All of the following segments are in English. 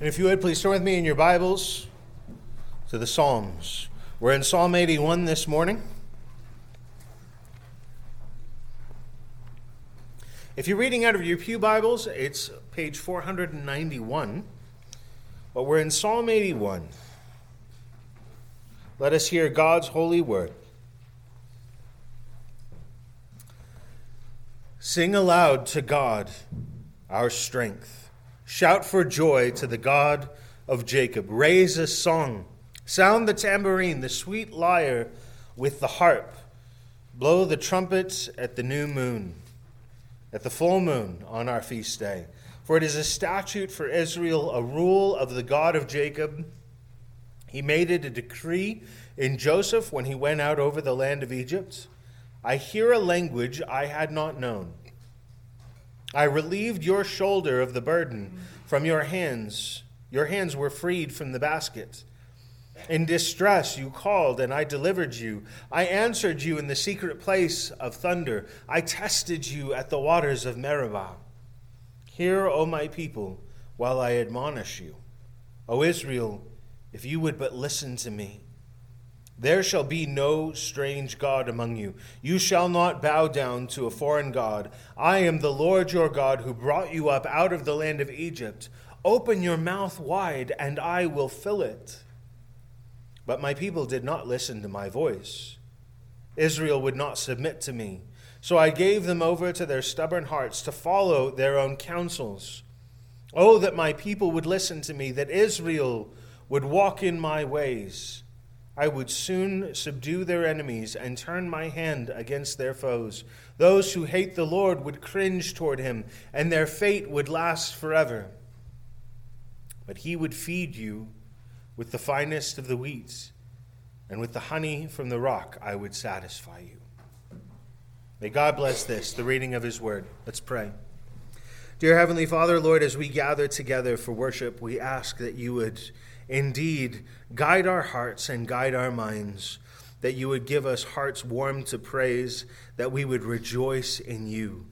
And if you would, please turn with me in your Bibles to the Psalms. We're in Psalm 81 this morning. If you're reading out of your Pew Bibles, it's page 491. But we're in Psalm 81. Let us hear God's holy word. Sing aloud to God, our strength. Shout for joy to the God of Jacob. Raise a song. Sound the tambourine, the sweet lyre with the harp. Blow the trumpets at the new moon, at the full moon on our feast day. For it is a statute for Israel, a rule of the God of Jacob. He made it a decree in Joseph when he went out over the land of Egypt. I hear a language I had not known I relieved your shoulder of the burden from your hands. Your hands were freed from the basket. In distress you called, and I delivered you. I answered you in the secret place of thunder. I tested you at the waters of Meribah. Hear, O my people, while I admonish you. O Israel, if you would but listen to me. There shall be no strange God among you. You shall not bow down to a foreign God. I am the Lord your God who brought you up out of the land of Egypt. Open your mouth wide, and I will fill it. But my people did not listen to my voice. Israel would not submit to me. So I gave them over to their stubborn hearts to follow their own counsels. Oh, that my people would listen to me, that Israel would walk in my ways. I would soon subdue their enemies and turn my hand against their foes. Those who hate the Lord would cringe toward him, and their fate would last forever. But he would feed you with the finest of the wheats, and with the honey from the rock I would satisfy you. May God bless this, the reading of his word. Let's pray. Dear Heavenly Father, Lord, as we gather together for worship, we ask that you would Indeed, guide our hearts and guide our minds, that you would give us hearts warm to praise, that we would rejoice in you.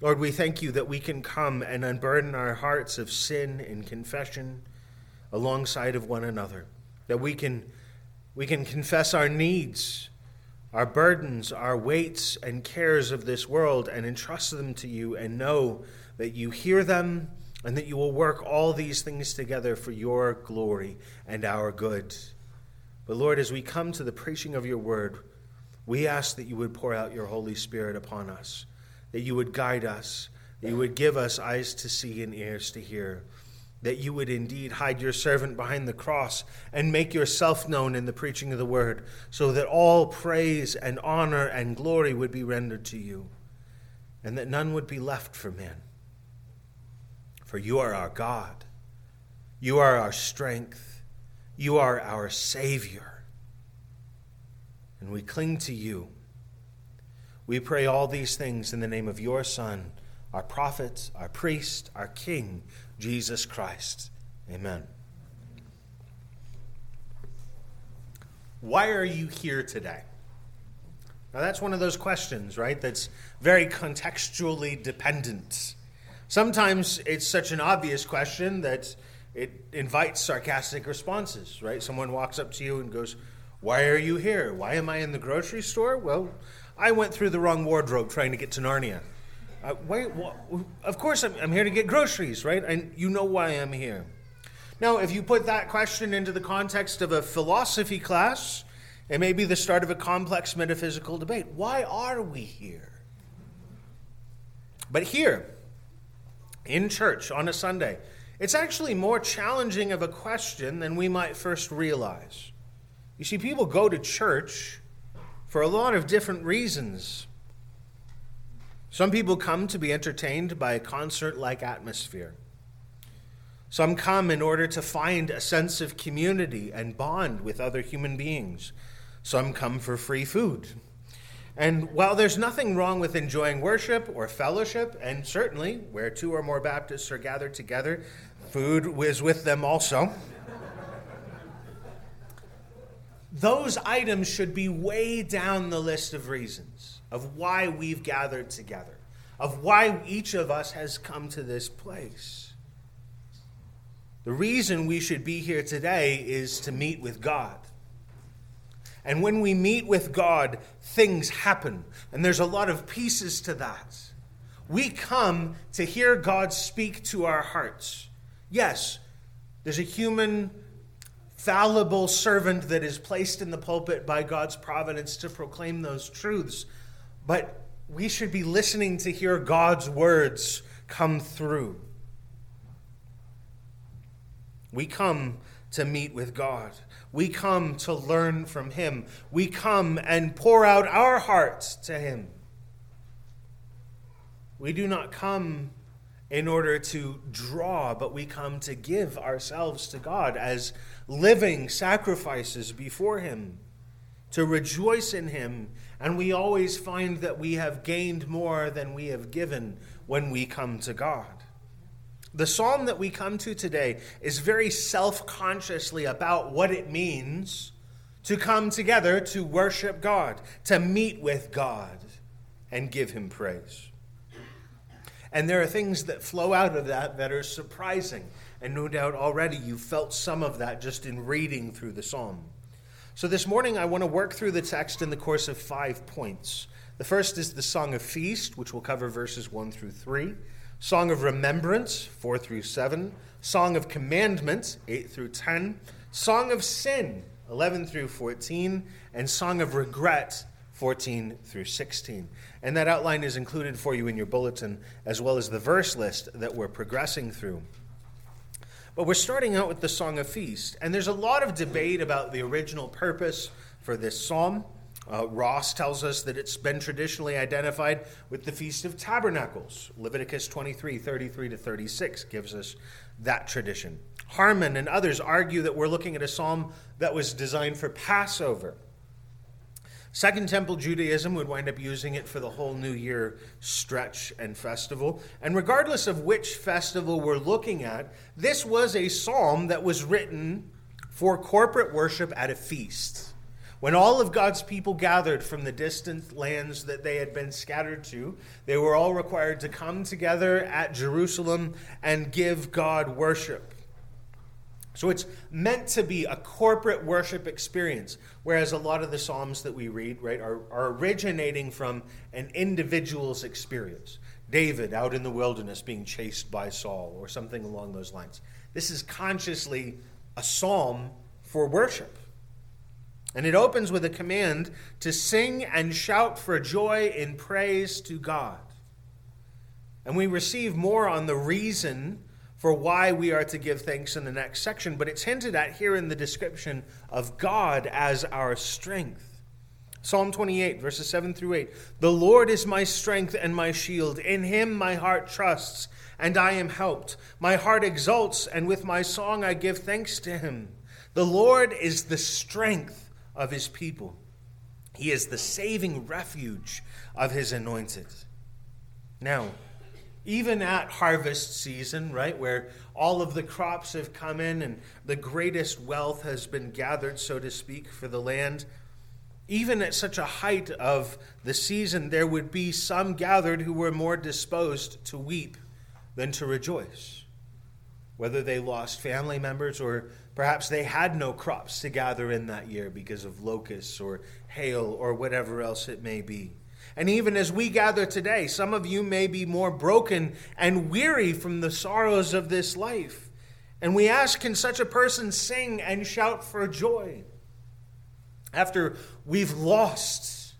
Lord, we thank you that we can come and unburden our hearts of sin in confession alongside of one another, that we can, we can confess our needs, our burdens, our weights, and cares of this world and entrust them to you and know that you hear them and that you will work all these things together for your glory and our good. But Lord, as we come to the preaching of your word, we ask that you would pour out your Holy Spirit upon us, that you would guide us, that you would give us eyes to see and ears to hear, that you would indeed hide your servant behind the cross and make yourself known in the preaching of the word, so that all praise and honor and glory would be rendered to you, and that none would be left for men for you are our God. You are our strength. You are our Savior. And we cling to you. We pray all these things in the name of your Son, our prophet, our priest, our King, Jesus Christ. Amen. Why are you here today? Now, that's one of those questions, right? That's very contextually dependent. Sometimes it's such an obvious question that it invites sarcastic responses, right? Someone walks up to you and goes, Why are you here? Why am I in the grocery store? Well, I went through the wrong wardrobe trying to get to Narnia. Uh, wait, of course I'm, I'm here to get groceries, right? And you know why I'm here. Now, if you put that question into the context of a philosophy class, it may be the start of a complex metaphysical debate. Why are we here? But here, in church on a Sunday, it's actually more challenging of a question than we might first realize. You see, people go to church for a lot of different reasons. Some people come to be entertained by a concert like atmosphere. Some come in order to find a sense of community and bond with other human beings. Some come for free food. And while there's nothing wrong with enjoying worship or fellowship, and certainly where two or more Baptists are gathered together, food is with them also. Those items should be way down the list of reasons of why we've gathered together, of why each of us has come to this place. The reason we should be here today is to meet with God. And when we meet with God, things happen. And there's a lot of pieces to that. We come to hear God speak to our hearts. Yes, there's a human, fallible servant that is placed in the pulpit by God's providence to proclaim those truths. But we should be listening to hear God's words come through. We come to meet with God. We come to learn from Him. We come and pour out our hearts to Him. We do not come in order to draw, but we come to give ourselves to God as living sacrifices before Him, to rejoice in Him. And we always find that we have gained more than we have given when we come to God. The psalm that we come to today is very self consciously about what it means to come together to worship God, to meet with God, and give Him praise. And there are things that flow out of that that are surprising. And no doubt already you've felt some of that just in reading through the psalm. So this morning I want to work through the text in the course of five points. The first is the Song of Feast, which will cover verses 1 through 3. Song of Remembrance, 4 through 7, Song of Commandments, 8 through 10, Song of Sin, 11 through 14, and Song of Regret, 14 through 16. And that outline is included for you in your bulletin, as well as the verse list that we're progressing through. But we're starting out with the Song of Feast, and there's a lot of debate about the original purpose for this psalm. Uh, Ross tells us that it's been traditionally identified with the Feast of Tabernacles. Leviticus 23 33 to 36 gives us that tradition. Harman and others argue that we're looking at a psalm that was designed for Passover. Second Temple Judaism would wind up using it for the whole New Year stretch and festival. And regardless of which festival we're looking at, this was a psalm that was written for corporate worship at a feast. When all of God's people gathered from the distant lands that they had been scattered to, they were all required to come together at Jerusalem and give God worship. So it's meant to be a corporate worship experience, whereas a lot of the Psalms that we read, right, are, are originating from an individual's experience. David out in the wilderness being chased by Saul, or something along those lines. This is consciously a psalm for worship. And it opens with a command to sing and shout for joy in praise to God. And we receive more on the reason for why we are to give thanks in the next section, but it's hinted at here in the description of God as our strength. Psalm 28, verses 7 through 8. The Lord is my strength and my shield. In him my heart trusts, and I am helped. My heart exults, and with my song I give thanks to him. The Lord is the strength of his people. He is the saving refuge of his anointed. Now, even at harvest season, right, where all of the crops have come in and the greatest wealth has been gathered, so to speak, for the land, even at such a height of the season, there would be some gathered who were more disposed to weep than to rejoice. Whether they lost family members or Perhaps they had no crops to gather in that year because of locusts or hail or whatever else it may be. And even as we gather today, some of you may be more broken and weary from the sorrows of this life. And we ask, can such a person sing and shout for joy? After we've lost,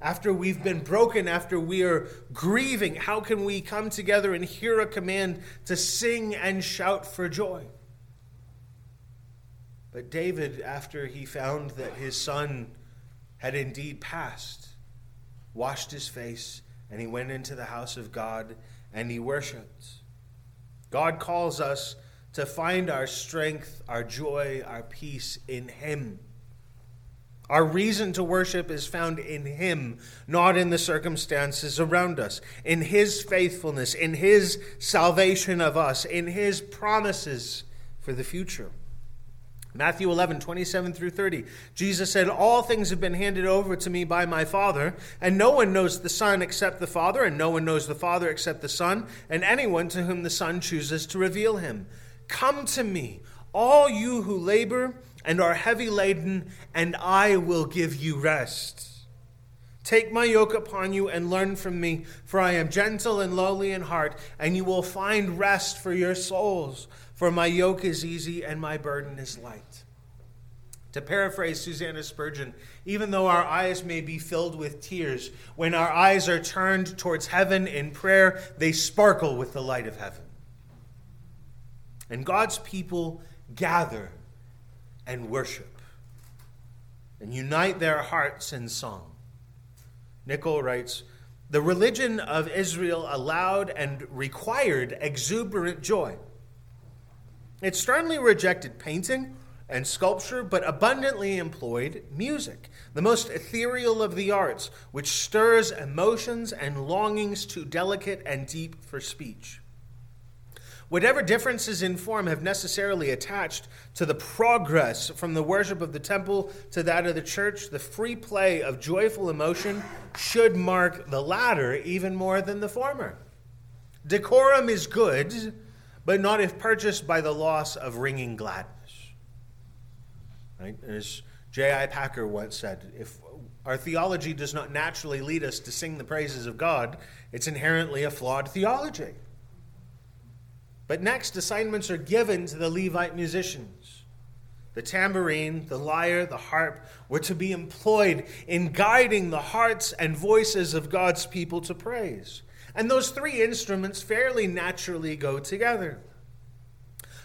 after we've been broken, after we are grieving, how can we come together and hear a command to sing and shout for joy? But David, after he found that his son had indeed passed, washed his face and he went into the house of God and he worshiped. God calls us to find our strength, our joy, our peace in him. Our reason to worship is found in Him, not in the circumstances around us, in His faithfulness, in His salvation of us, in His promises for the future. Matthew 11, 27 through 30. Jesus said, All things have been handed over to me by my Father, and no one knows the Son except the Father, and no one knows the Father except the Son, and anyone to whom the Son chooses to reveal him. Come to me, all you who labor and are heavy laden, and I will give you rest. Take my yoke upon you and learn from me, for I am gentle and lowly in heart, and you will find rest for your souls. For my yoke is easy and my burden is light. To paraphrase Susanna Spurgeon, even though our eyes may be filled with tears, when our eyes are turned towards heaven in prayer, they sparkle with the light of heaven. And God's people gather and worship and unite their hearts in song. Nichol writes The religion of Israel allowed and required exuberant joy. It sternly rejected painting and sculpture, but abundantly employed music, the most ethereal of the arts, which stirs emotions and longings too delicate and deep for speech. Whatever differences in form have necessarily attached to the progress from the worship of the temple to that of the church, the free play of joyful emotion should mark the latter even more than the former. Decorum is good, but not if purchased by the loss of ringing gladness. Right? As J.I. Packer once said, if our theology does not naturally lead us to sing the praises of God, it's inherently a flawed theology. But next, assignments are given to the Levite musicians. The tambourine, the lyre, the harp were to be employed in guiding the hearts and voices of God's people to praise. And those three instruments fairly naturally go together.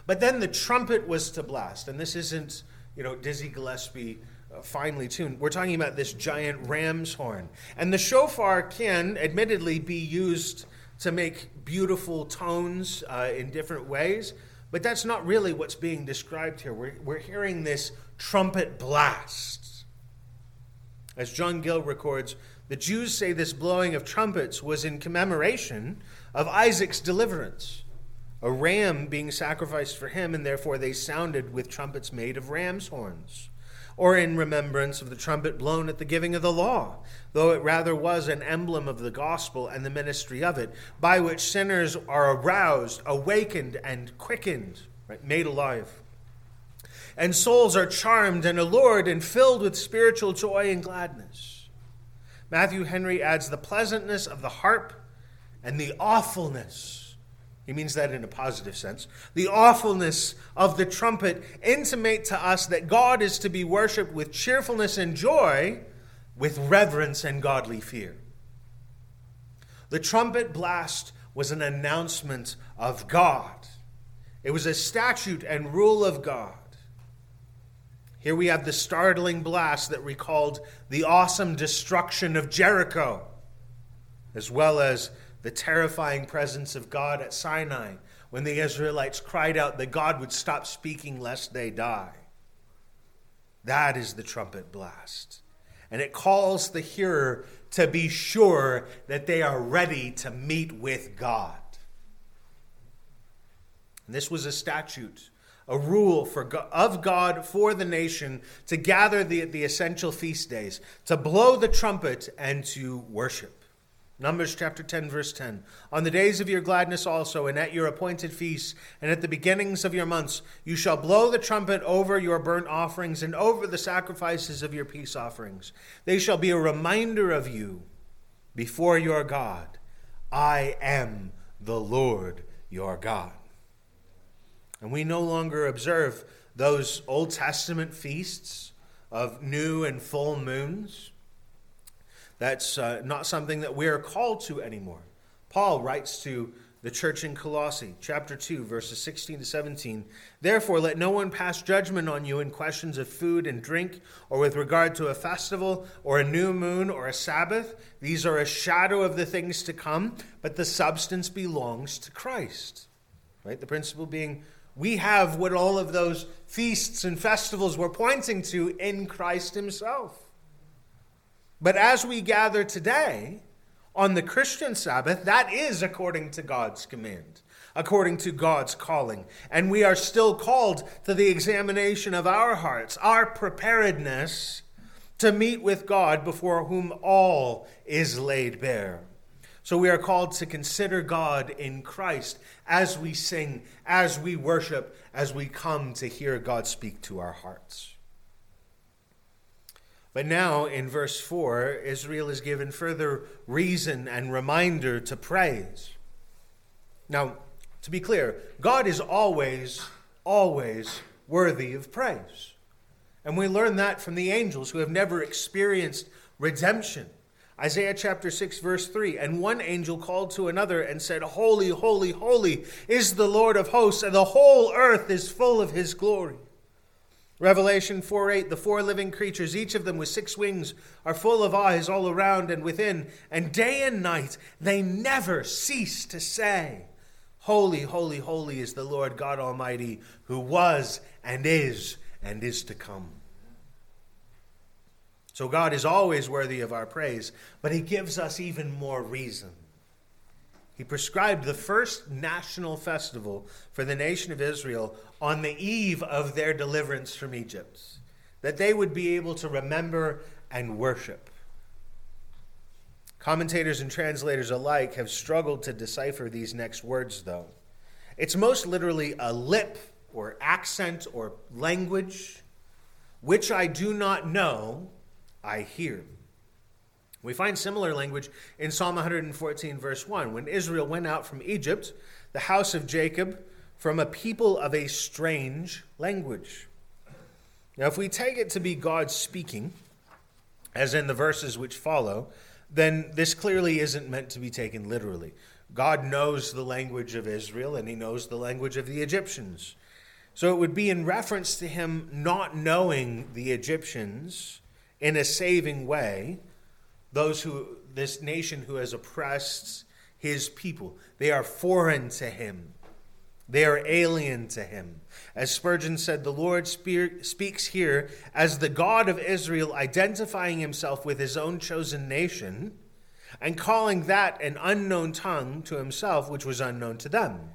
But then the trumpet was to blast, and this isn't, you know, Dizzy Gillespie uh, finely tuned. We're talking about this giant ram's horn. And the shofar can, admittedly, be used to make beautiful tones uh, in different ways, but that's not really what's being described here. We're, we're hearing this trumpet blast. As John Gill records, the Jews say this blowing of trumpets was in commemoration of Isaac's deliverance, a ram being sacrificed for him, and therefore they sounded with trumpets made of ram's horns or in remembrance of the trumpet blown at the giving of the law, though it rather was an emblem of the gospel and the ministry of it, by which sinners are aroused, awakened, and quickened, right, made alive. And souls are charmed and allured and filled with spiritual joy and gladness. Matthew Henry adds the pleasantness of the harp and the awfulness he means that in a positive sense. The awfulness of the trumpet intimate to us that God is to be worshiped with cheerfulness and joy, with reverence and godly fear. The trumpet blast was an announcement of God, it was a statute and rule of God. Here we have the startling blast that recalled the awesome destruction of Jericho, as well as the terrifying presence of God at Sinai when the Israelites cried out that God would stop speaking lest they die. That is the trumpet blast. And it calls the hearer to be sure that they are ready to meet with God. And this was a statute, a rule for, of God for the nation to gather the, the essential feast days, to blow the trumpet, and to worship. Numbers chapter 10, verse 10. On the days of your gladness also, and at your appointed feasts, and at the beginnings of your months, you shall blow the trumpet over your burnt offerings and over the sacrifices of your peace offerings. They shall be a reminder of you before your God. I am the Lord your God. And we no longer observe those Old Testament feasts of new and full moons that's uh, not something that we are called to anymore. Paul writes to the church in Colossae, chapter 2, verses 16 to 17. Therefore, let no one pass judgment on you in questions of food and drink, or with regard to a festival, or a new moon, or a Sabbath. These are a shadow of the things to come, but the substance belongs to Christ. Right? The principle being, we have what all of those feasts and festivals were pointing to in Christ Himself. But as we gather today on the Christian Sabbath, that is according to God's command, according to God's calling. And we are still called to the examination of our hearts, our preparedness to meet with God before whom all is laid bare. So we are called to consider God in Christ as we sing, as we worship, as we come to hear God speak to our hearts. But now, in verse 4, Israel is given further reason and reminder to praise. Now, to be clear, God is always, always worthy of praise. And we learn that from the angels who have never experienced redemption. Isaiah chapter 6, verse 3 And one angel called to another and said, Holy, holy, holy is the Lord of hosts, and the whole earth is full of his glory. Revelation 4 8, the four living creatures, each of them with six wings, are full of eyes all around and within, and day and night they never cease to say, Holy, holy, holy is the Lord God Almighty, who was and is and is to come. So God is always worthy of our praise, but He gives us even more reason. He prescribed the first national festival for the nation of Israel on the eve of their deliverance from Egypt, that they would be able to remember and worship. Commentators and translators alike have struggled to decipher these next words, though. It's most literally a lip or accent or language which I do not know, I hear. We find similar language in Psalm 114, verse 1. When Israel went out from Egypt, the house of Jacob, from a people of a strange language. Now, if we take it to be God speaking, as in the verses which follow, then this clearly isn't meant to be taken literally. God knows the language of Israel and he knows the language of the Egyptians. So it would be in reference to him not knowing the Egyptians in a saving way those who, this nation who has oppressed his people. They are foreign to him, they are alien to him. As Spurgeon said, the Lord speaks here as the God of Israel identifying himself with his own chosen nation and calling that an unknown tongue to himself, which was unknown to them.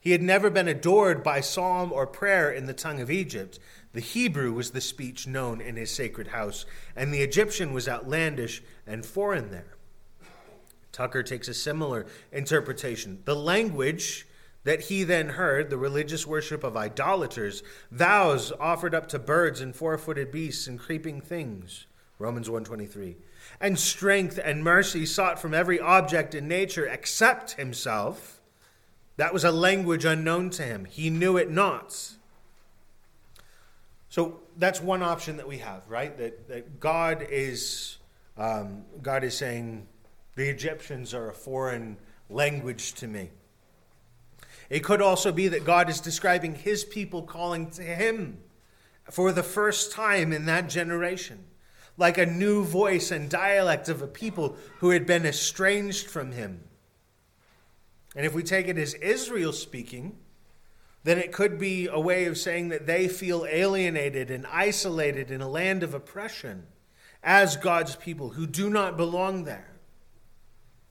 He had never been adored by psalm or prayer in the tongue of Egypt, the Hebrew was the speech known in his sacred house, and the Egyptian was outlandish and foreign there. Tucker takes a similar interpretation. The language that he then heard, the religious worship of idolaters, vows offered up to birds and four-footed beasts and creeping things, Romans 1:23, and strength and mercy sought from every object in nature except himself. That was a language unknown to him. He knew it not. So that's one option that we have, right? That, that God is um, God is saying the Egyptians are a foreign language to me. It could also be that God is describing his people calling to him for the first time in that generation, like a new voice and dialect of a people who had been estranged from him. And if we take it as Israel speaking, then it could be a way of saying that they feel alienated and isolated in a land of oppression as God's people who do not belong there,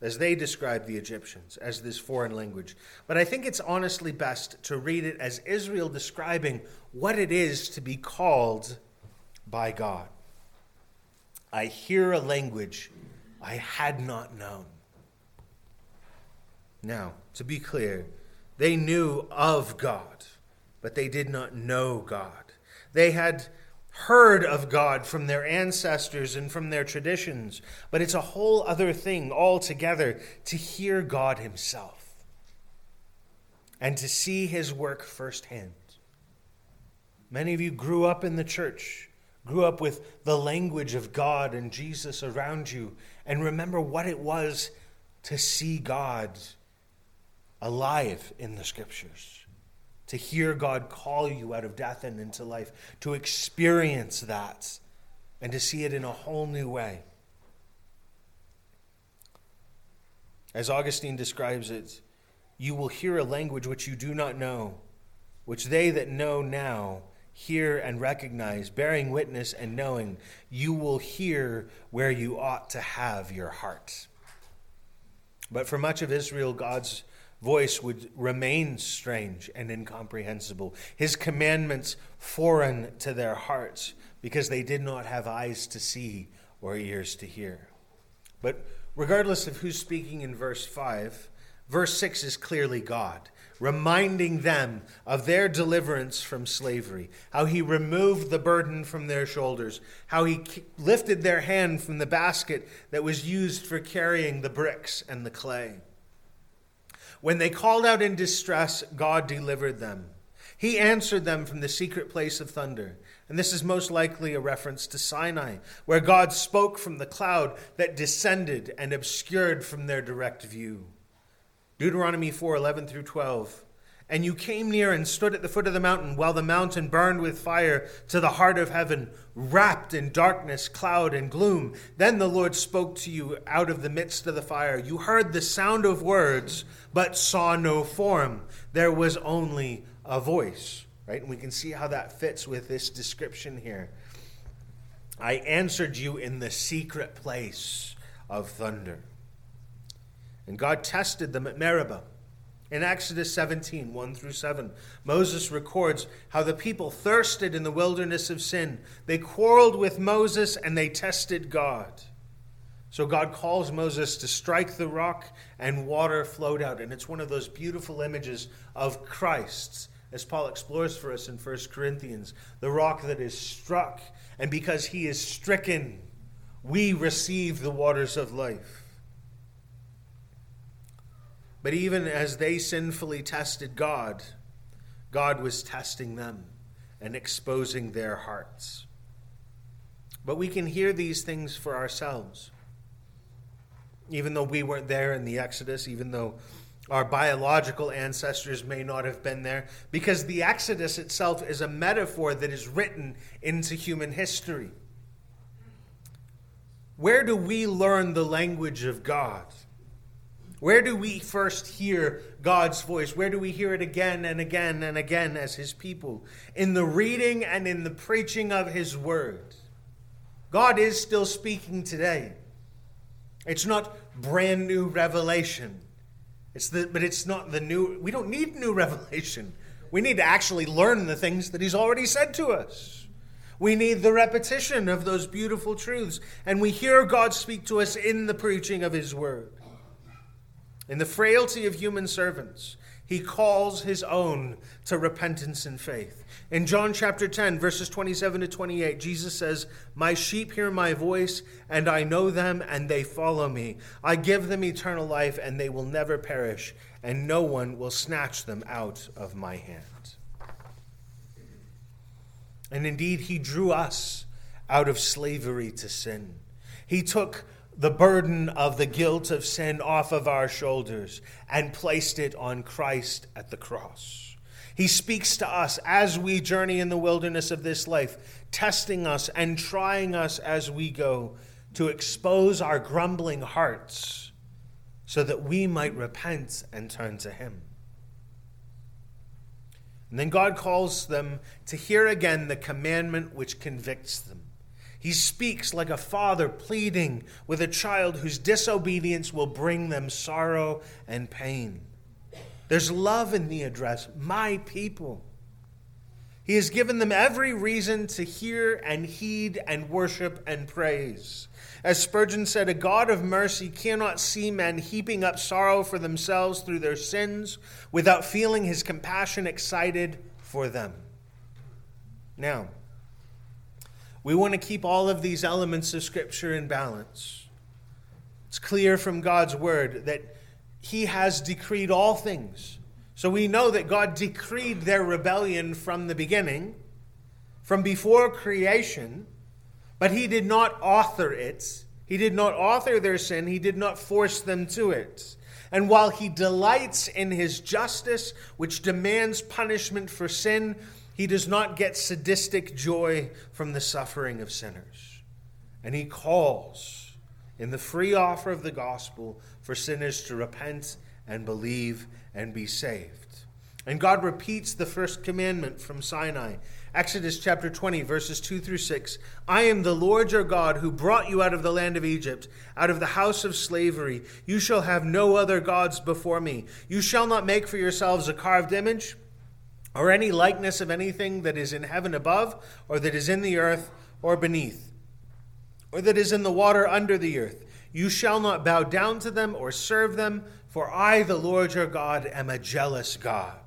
as they describe the Egyptians as this foreign language. But I think it's honestly best to read it as Israel describing what it is to be called by God. I hear a language I had not known. Now, to be clear, they knew of God, but they did not know God. They had heard of God from their ancestors and from their traditions, but it's a whole other thing altogether to hear God Himself and to see His work firsthand. Many of you grew up in the church, grew up with the language of God and Jesus around you, and remember what it was to see God alive in the scriptures, to hear God call you out of death and into life, to experience that, and to see it in a whole new way. As Augustine describes it, you will hear a language which you do not know, which they that know now hear and recognize, bearing witness and knowing. You will hear where you ought to have your heart. But for much of Israel, God's voice would remain strange and incomprehensible, his commandments foreign to their hearts, because they did not have eyes to see or ears to hear. But regardless of who's speaking in verse 5, verse 6 is clearly God, reminding them of their deliverance from slavery, how he removed the burden from their shoulders, how he lifted their hand from the basket that was used for carrying the bricks and the clay. When they called out in distress, God delivered them. He answered them from the secret place of thunder. And this is most likely a reference to Sinai, where God spoke from the cloud that descended and obscured from their direct view. Deuteronomy 4 11 through 12. And you came near and stood at the foot of the mountain while the mountain burned with fire to the heart of heaven, wrapped in darkness, cloud, and gloom. Then the Lord spoke to you out of the midst of the fire. You heard the sound of words, but saw no form. There was only a voice right? And we can see how that fits with this description here. I answered you in the secret place of thunder. And God tested them at Meribah. In Exodus 17, 1 through 7, Moses records how the people thirsted in the wilderness of sin. They quarreled with Moses and they tested God. So God calls Moses to strike the rock and water flowed out. And it's one of those beautiful images of Christ as Paul explores for us in 1 Corinthians, the rock that is struck, and because he is stricken, we receive the waters of life. But even as they sinfully tested God, God was testing them and exposing their hearts. But we can hear these things for ourselves. Even though we weren't there in the Exodus, even though our biological ancestors may not have been there, because the Exodus itself is a metaphor that is written into human history. Where do we learn the language of God? Where do we first hear God's voice? Where do we hear it again and again and again as His people? In the reading and in the preaching of His word. God is still speaking today. It's not brand new revelation. It's the, but it's not the new, we don't need new revelation. We need to actually learn the things that he's already said to us. We need the repetition of those beautiful truths. And we hear God speak to us in the preaching of his word. In the frailty of human servants, he calls his own to repentance and faith. In John chapter 10, verses 27 to 28, Jesus says, My sheep hear my voice, and I know them, and they follow me. I give them eternal life, and they will never perish, and no one will snatch them out of my hand. And indeed, he drew us out of slavery to sin. He took the burden of the guilt of sin off of our shoulders and placed it on Christ at the cross. He speaks to us as we journey in the wilderness of this life, testing us and trying us as we go to expose our grumbling hearts so that we might repent and turn to Him. And then God calls them to hear again the commandment which convicts them. He speaks like a father pleading with a child whose disobedience will bring them sorrow and pain. There's love in the address, my people. He has given them every reason to hear and heed and worship and praise. As Spurgeon said, a God of mercy cannot see men heaping up sorrow for themselves through their sins without feeling his compassion excited for them. Now, we want to keep all of these elements of Scripture in balance. It's clear from God's word that he has decreed all things. So we know that God decreed their rebellion from the beginning, from before creation, but he did not author it. He did not author their sin, he did not force them to it. And while he delights in his justice, which demands punishment for sin, he does not get sadistic joy from the suffering of sinners. And he calls in the free offer of the gospel for sinners to repent and believe and be saved. And God repeats the first commandment from Sinai. Exodus chapter 20, verses 2 through 6. I am the Lord your God who brought you out of the land of Egypt, out of the house of slavery. You shall have no other gods before me. You shall not make for yourselves a carved image or any likeness of anything that is in heaven above, or that is in the earth or beneath, or that is in the water under the earth. You shall not bow down to them or serve them, for I, the Lord your God, am a jealous God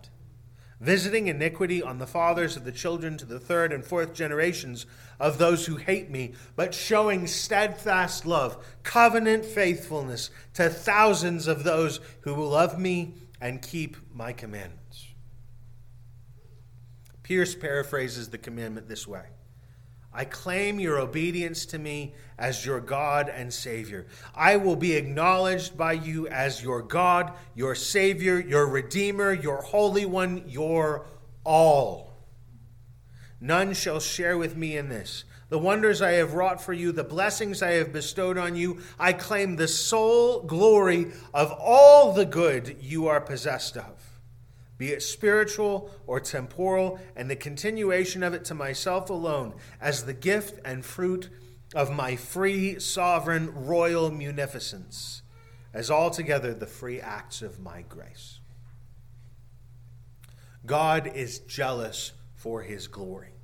visiting iniquity on the fathers of the children to the third and fourth generations of those who hate me, but showing steadfast love, covenant faithfulness to thousands of those who love me and keep my commandments. Pearce paraphrases the commandment this way I claim your obedience to me as your God and Savior. I will be acknowledged by you as your God, your Savior, your Redeemer, your Holy One, your all. None shall share with me in this. The wonders I have wrought for you, the blessings I have bestowed on you, I claim the sole glory of all the good you are possessed of be it spiritual or temporal, and the continuation of it to myself alone, as the gift and fruit of my free, sovereign, royal munificence, as altogether the free acts of my grace. God is jealous for his glory.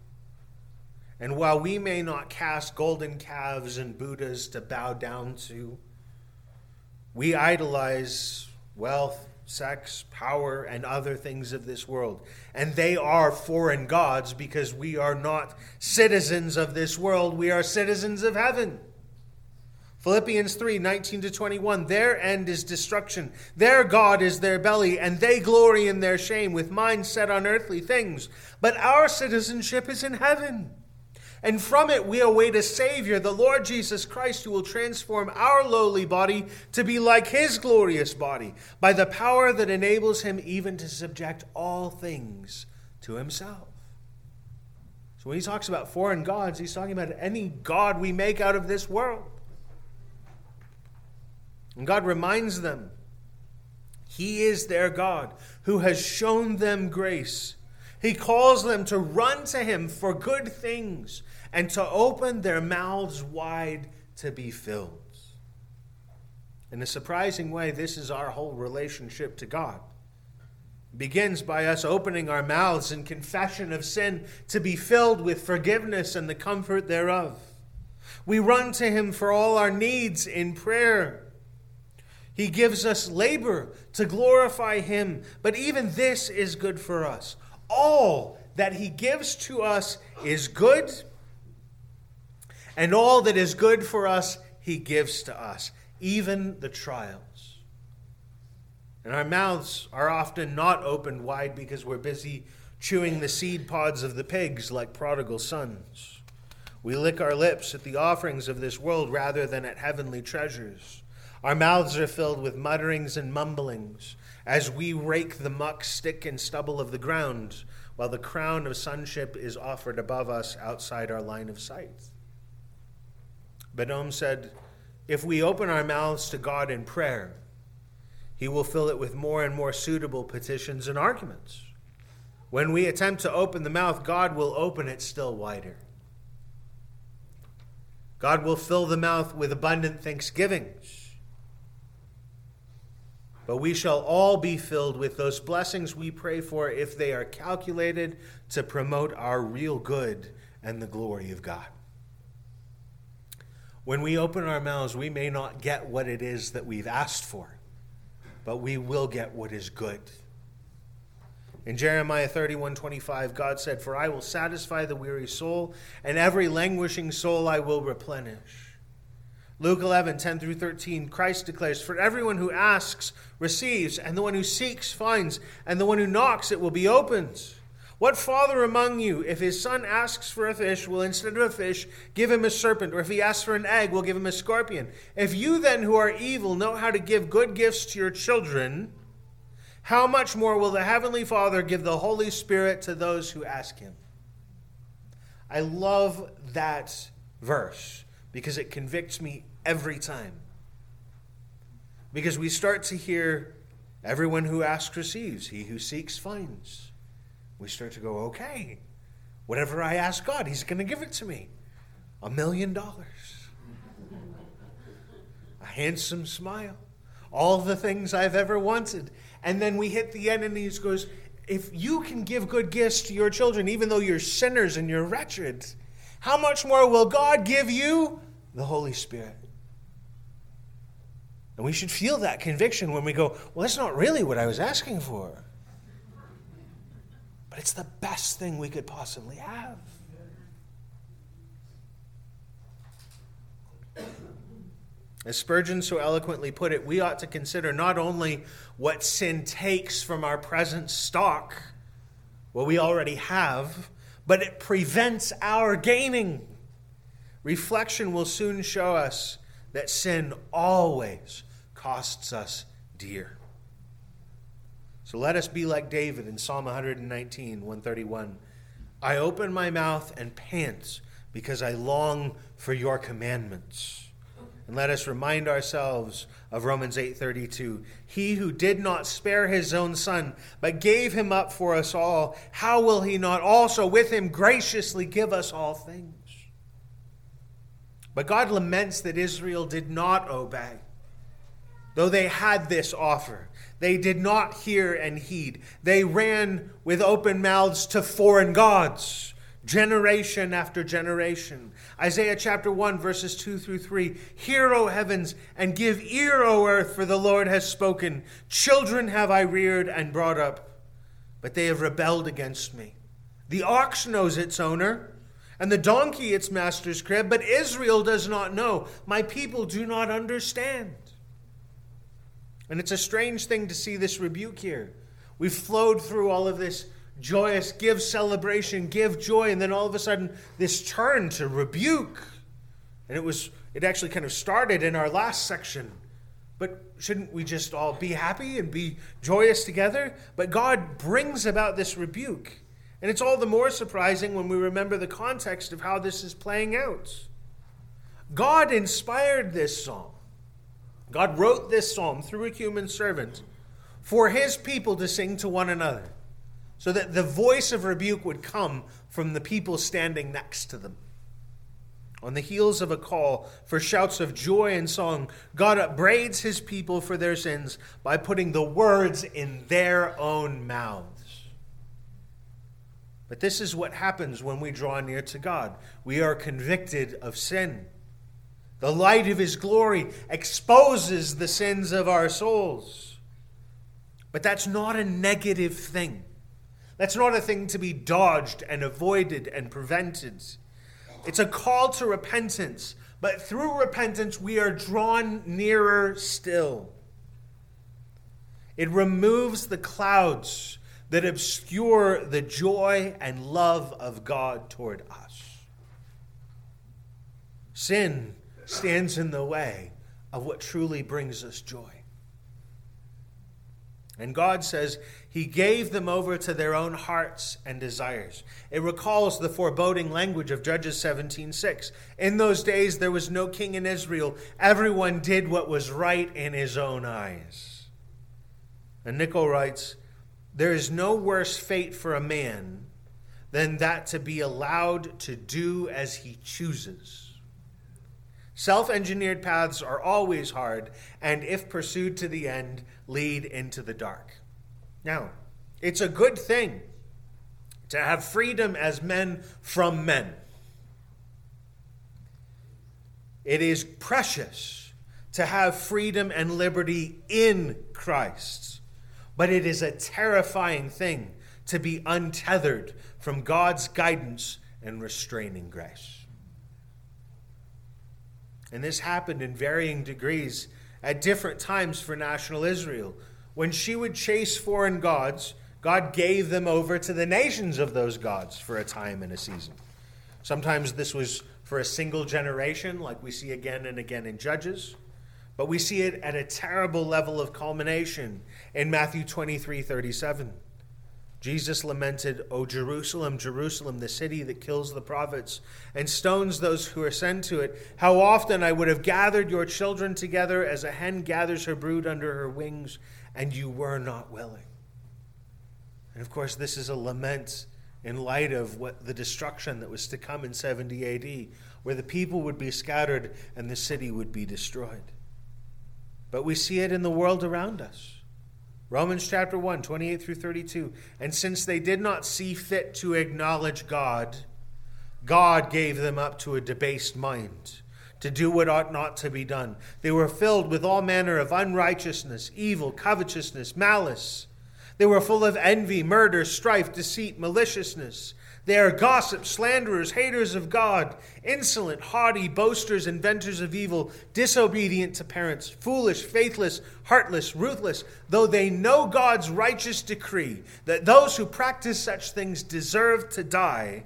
And while we may not cast golden calves and Buddhas to bow down to, we idolize wealth, sex, power, and other things of this world. And they are foreign gods because we are not citizens of this world, we are citizens of heaven. Philippians 3 19 to 21. Their end is destruction. Their God is their belly, and they glory in their shame, with minds set on earthly things. But our citizenship is in heaven and from it we await a Savior, the Lord Jesus Christ, who will transform our lowly body to be like his glorious body by the power that enables him even to subject all things to himself. So when he talks about foreign gods, he's talking about any God we make out of this world. And God reminds them he is their God who has shown them grace. He calls them to run to him for good things and to open their mouths wide to be filled. In a surprising way, this is our whole relationship to God. It begins by us opening our mouths in confession of sin to be filled with forgiveness and the comfort thereof. We run to Him for all our needs in prayer. He gives us labor to glorify Him, but even this is good for us. All that He gives to us is good and all that is good for us, He gives to us, even the trials. And our mouths are often not opened wide because we're busy chewing the seed pods of the pigs like prodigal sons. We lick our lips at the offerings of this world rather than at heavenly treasures. Our mouths are filled with mutterings and mumblings as we rake the muck, stick, and stubble of the ground, while the crown of sonship is offered above us outside our line of sight. Ben-Hom said, If we open our mouths to God in prayer, He will fill it with more and more suitable petitions and arguments. When we attempt to open the mouth, God will open it still wider. God will fill the mouth with abundant thanksgivings. But we shall all be filled with those blessings we pray for if they are calculated to promote our real good and the glory of God. When we open our mouths, we may not get what it is that we've asked for, but we will get what is good. In Jeremiah 31 25, God said, For I will satisfy the weary soul, and every languishing soul I will replenish. Luke 11 10 through 13, Christ declares, For everyone who asks receives, and the one who seeks finds, and the one who knocks it will be opened. What father among you, if his son asks for a fish, will instead of a fish give him a serpent? Or if he asks for an egg, will give him a scorpion? If you then, who are evil, know how to give good gifts to your children, how much more will the Heavenly Father give the Holy Spirit to those who ask him? I love that verse because it convicts me every time. Because we start to hear everyone who asks receives, he who seeks finds we start to go, okay, whatever I ask God, He's going to give it to me. A million dollars, a handsome smile, all the things I've ever wanted. And then we hit the end, and He goes, if you can give good gifts to your children, even though you're sinners and you're wretched, how much more will God give you the Holy Spirit? And we should feel that conviction when we go, well, that's not really what I was asking for. But it's the best thing we could possibly have. As Spurgeon so eloquently put it, we ought to consider not only what sin takes from our present stock, what we already have, but it prevents our gaining. Reflection will soon show us that sin always costs us dear. So let us be like David in Psalm 119, 131. I open my mouth and pant because I long for your commandments. And let us remind ourselves of Romans 8:32. He who did not spare his own son, but gave him up for us all, how will he not also with him graciously give us all things? But God laments that Israel did not obey. Though they had this offer, they did not hear and heed. They ran with open mouths to foreign gods generation after generation. Isaiah chapter 1, verses 2 through 3 Hear, O heavens, and give ear, O earth, for the Lord has spoken. Children have I reared and brought up, but they have rebelled against me. The ox knows its owner, and the donkey its master's crib, but Israel does not know. My people do not understand. And it's a strange thing to see this rebuke here. We've flowed through all of this joyous, give celebration, give joy, and then all of a sudden this turn to rebuke. And it was it actually kind of started in our last section. But shouldn't we just all be happy and be joyous together? But God brings about this rebuke. And it's all the more surprising when we remember the context of how this is playing out. God inspired this psalm. God wrote this psalm through a human servant for his people to sing to one another so that the voice of rebuke would come from the people standing next to them. On the heels of a call for shouts of joy and song, God upbraids his people for their sins by putting the words in their own mouths. But this is what happens when we draw near to God. We are convicted of sin. The light of his glory exposes the sins of our souls. But that's not a negative thing. That's not a thing to be dodged and avoided and prevented. It's a call to repentance, but through repentance, we are drawn nearer still. It removes the clouds that obscure the joy and love of God toward us. Sin stands in the way of what truly brings us joy. And God says he gave them over to their own hearts and desires. It recalls the foreboding language of Judges 17:6. In those days there was no king in Israel. Everyone did what was right in his own eyes. And Nichol writes, there is no worse fate for a man than that to be allowed to do as he chooses. Self engineered paths are always hard, and if pursued to the end, lead into the dark. Now, it's a good thing to have freedom as men from men. It is precious to have freedom and liberty in Christ. But it is a terrifying thing to be untethered from God's guidance and restraining grace. And this happened in varying degrees at different times for national Israel. When she would chase foreign gods, God gave them over to the nations of those gods for a time and a season. Sometimes this was for a single generation, like we see again and again in Judges. But we see it at a terrible level of culmination in Matthew 23 37. Jesus lamented, O Jerusalem, Jerusalem, the city that kills the prophets and stones those who are sent to it. How often I would have gathered your children together as a hen gathers her brood under her wings, and you were not willing. And of course, this is a lament in light of what the destruction that was to come in 70 AD, where the people would be scattered and the city would be destroyed. But we see it in the world around us. Romans chapter 1, 28 through 32. And since they did not see fit to acknowledge God, God gave them up to a debased mind to do what ought not to be done. They were filled with all manner of unrighteousness, evil, covetousness, malice. They were full of envy, murder, strife, deceit, maliciousness. They are gossips, slanderers, haters of God, insolent, haughty, boasters, inventors of evil, disobedient to parents, foolish, faithless, heartless, ruthless. Though they know God's righteous decree that those who practice such things deserve to die,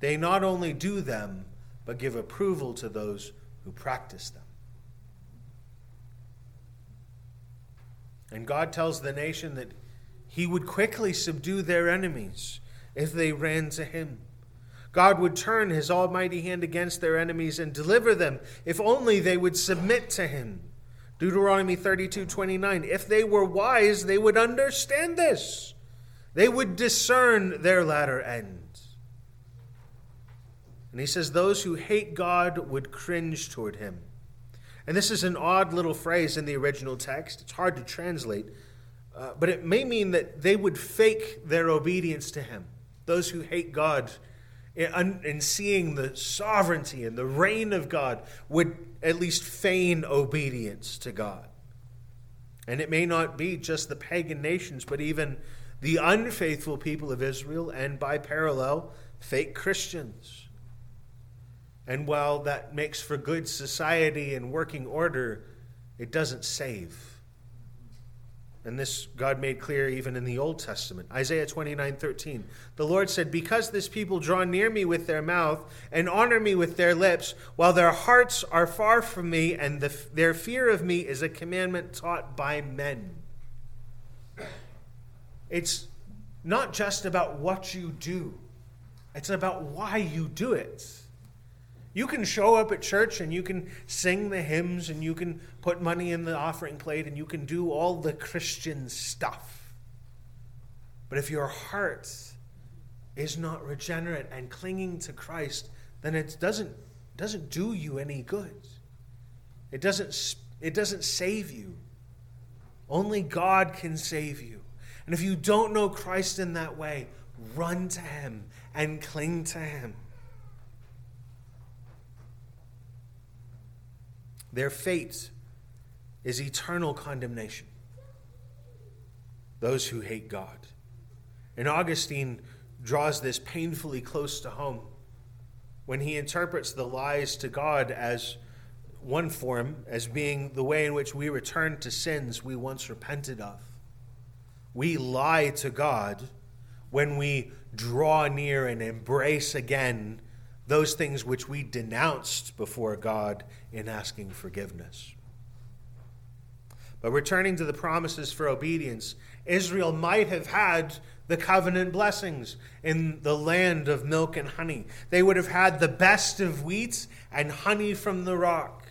they not only do them, but give approval to those who practice them. And God tells the nation that He would quickly subdue their enemies if they ran to him. God would turn his almighty hand against their enemies and deliver them if only they would submit to him. Deuteronomy 32 29. If they were wise, they would understand this. They would discern their latter end. And he says, Those who hate God would cringe toward him. And this is an odd little phrase in the original text. It's hard to translate, uh, but it may mean that they would fake their obedience to him those who hate God in, seeing the sovereignty and the reign of God would at least feign obedience to God. And it may not be just the pagan nations, but even the unfaithful people of Israel, and by parallel, fake Christians. And while that makes for good society and working order, it doesn't save. And this God made clear even in the Old Testament. Isaiah 29 13. The Lord said, Because this people draw near me with their mouth and honor me with their lips, while their hearts are far from me, and the, their fear of me is a commandment taught by men. It's not just about what you do, it's about why you do it. You can show up at church and you can sing the hymns and you can put money in the offering plate and you can do all the Christian stuff. But if your heart is not regenerate and clinging to Christ, then it doesn't, doesn't do you any good. It doesn't, it doesn't save you. Only God can save you. And if you don't know Christ in that way, run to Him and cling to Him. Their fate is eternal condemnation. Those who hate God. And Augustine draws this painfully close to home when he interprets the lies to God as one form, as being the way in which we return to sins we once repented of. We lie to God when we draw near and embrace again those things which we denounced before God in asking forgiveness. But returning to the promises for obedience, Israel might have had the covenant blessings in the land of milk and honey. They would have had the best of wheat and honey from the rock,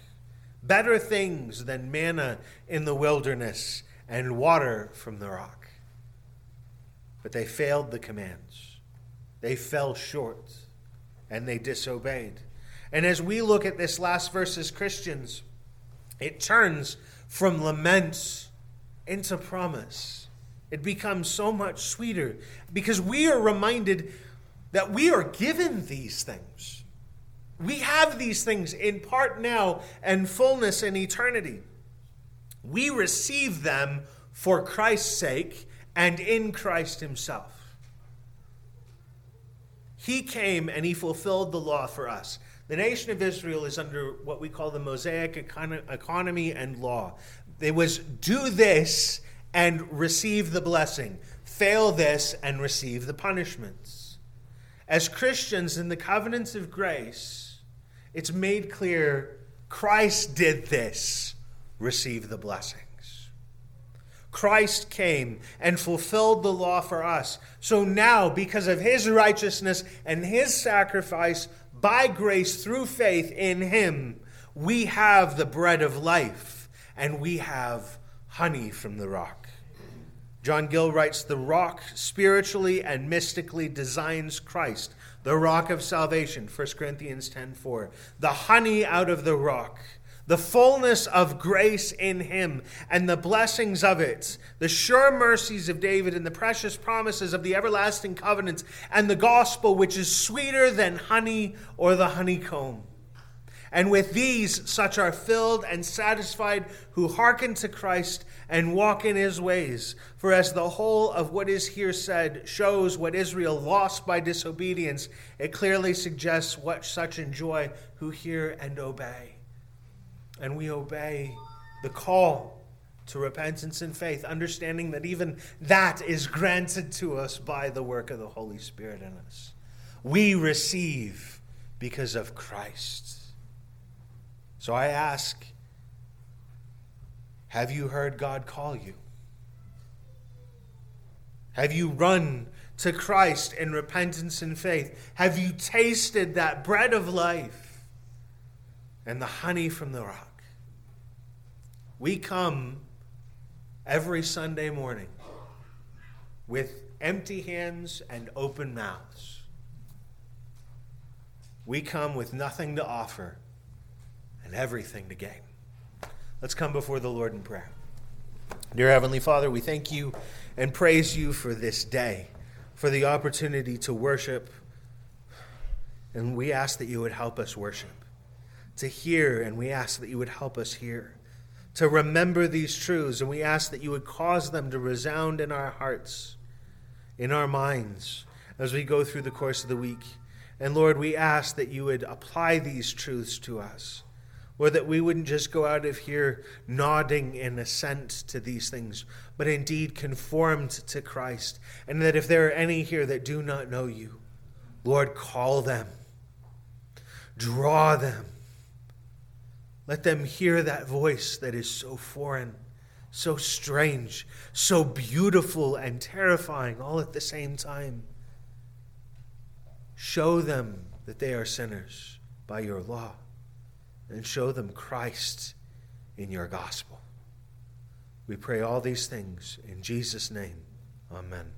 better things than manna in the wilderness and water from the rock. But they failed the commands, they fell short and they disobeyed. And as we look at this last verse as Christians, it turns from laments into promise. It becomes so much sweeter because we are reminded that we are given these things. We have these things in part now and fullness in eternity. We receive them for Christ's sake and in Christ Himself. He came and he fulfilled the law for us. The nation of Israel is under what we call the Mosaic economy and law. It was do this and receive the blessing, fail this and receive the punishments. As Christians in the covenants of grace, it's made clear Christ did this, receive the blessing. Christ came and fulfilled the law for us. So now, because of his righteousness and his sacrifice, by grace through faith in him, we have the bread of life and we have honey from the rock. John Gill writes The rock spiritually and mystically designs Christ, the rock of salvation, 1 Corinthians 10 4. The honey out of the rock the fullness of grace in him and the blessings of it, the sure mercies of David and the precious promises of the everlasting covenants and the gospel which is sweeter than honey or the honeycomb. And with these, such are filled and satisfied who hearken to Christ and walk in his ways. For as the whole of what is here said shows what Israel lost by disobedience, it clearly suggests what such enjoy who hear and obey. And we obey the call to repentance and faith, understanding that even that is granted to us by the work of the Holy Spirit in us. We receive because of Christ. So I ask Have you heard God call you? Have you run to Christ in repentance and faith? Have you tasted that bread of life and the honey from the rock? We come every Sunday morning with empty hands and open mouths. We come with nothing to offer and everything to gain. Let's come before the Lord in prayer. Dear Heavenly Father, we thank you and praise you for this day, for the opportunity to worship. And we ask that you would help us worship, to hear, and we ask that you would help us hear, to remember these truths, and we ask that you would cause them to resound in our hearts, in our minds, as we go through the course of the week. And Lord, we ask that you would apply these truths to us or that we wouldn't just go out of here nodding in assent to these things, but indeed conformed to Christ. And that if there are any here that do not know you, Lord, call them, draw them. Let them hear that voice that is so foreign, so strange, so beautiful and terrifying all at the same time. Show them that they are sinners by your law and show them Christ in your gospel. We pray all these things in Jesus' name. Amen.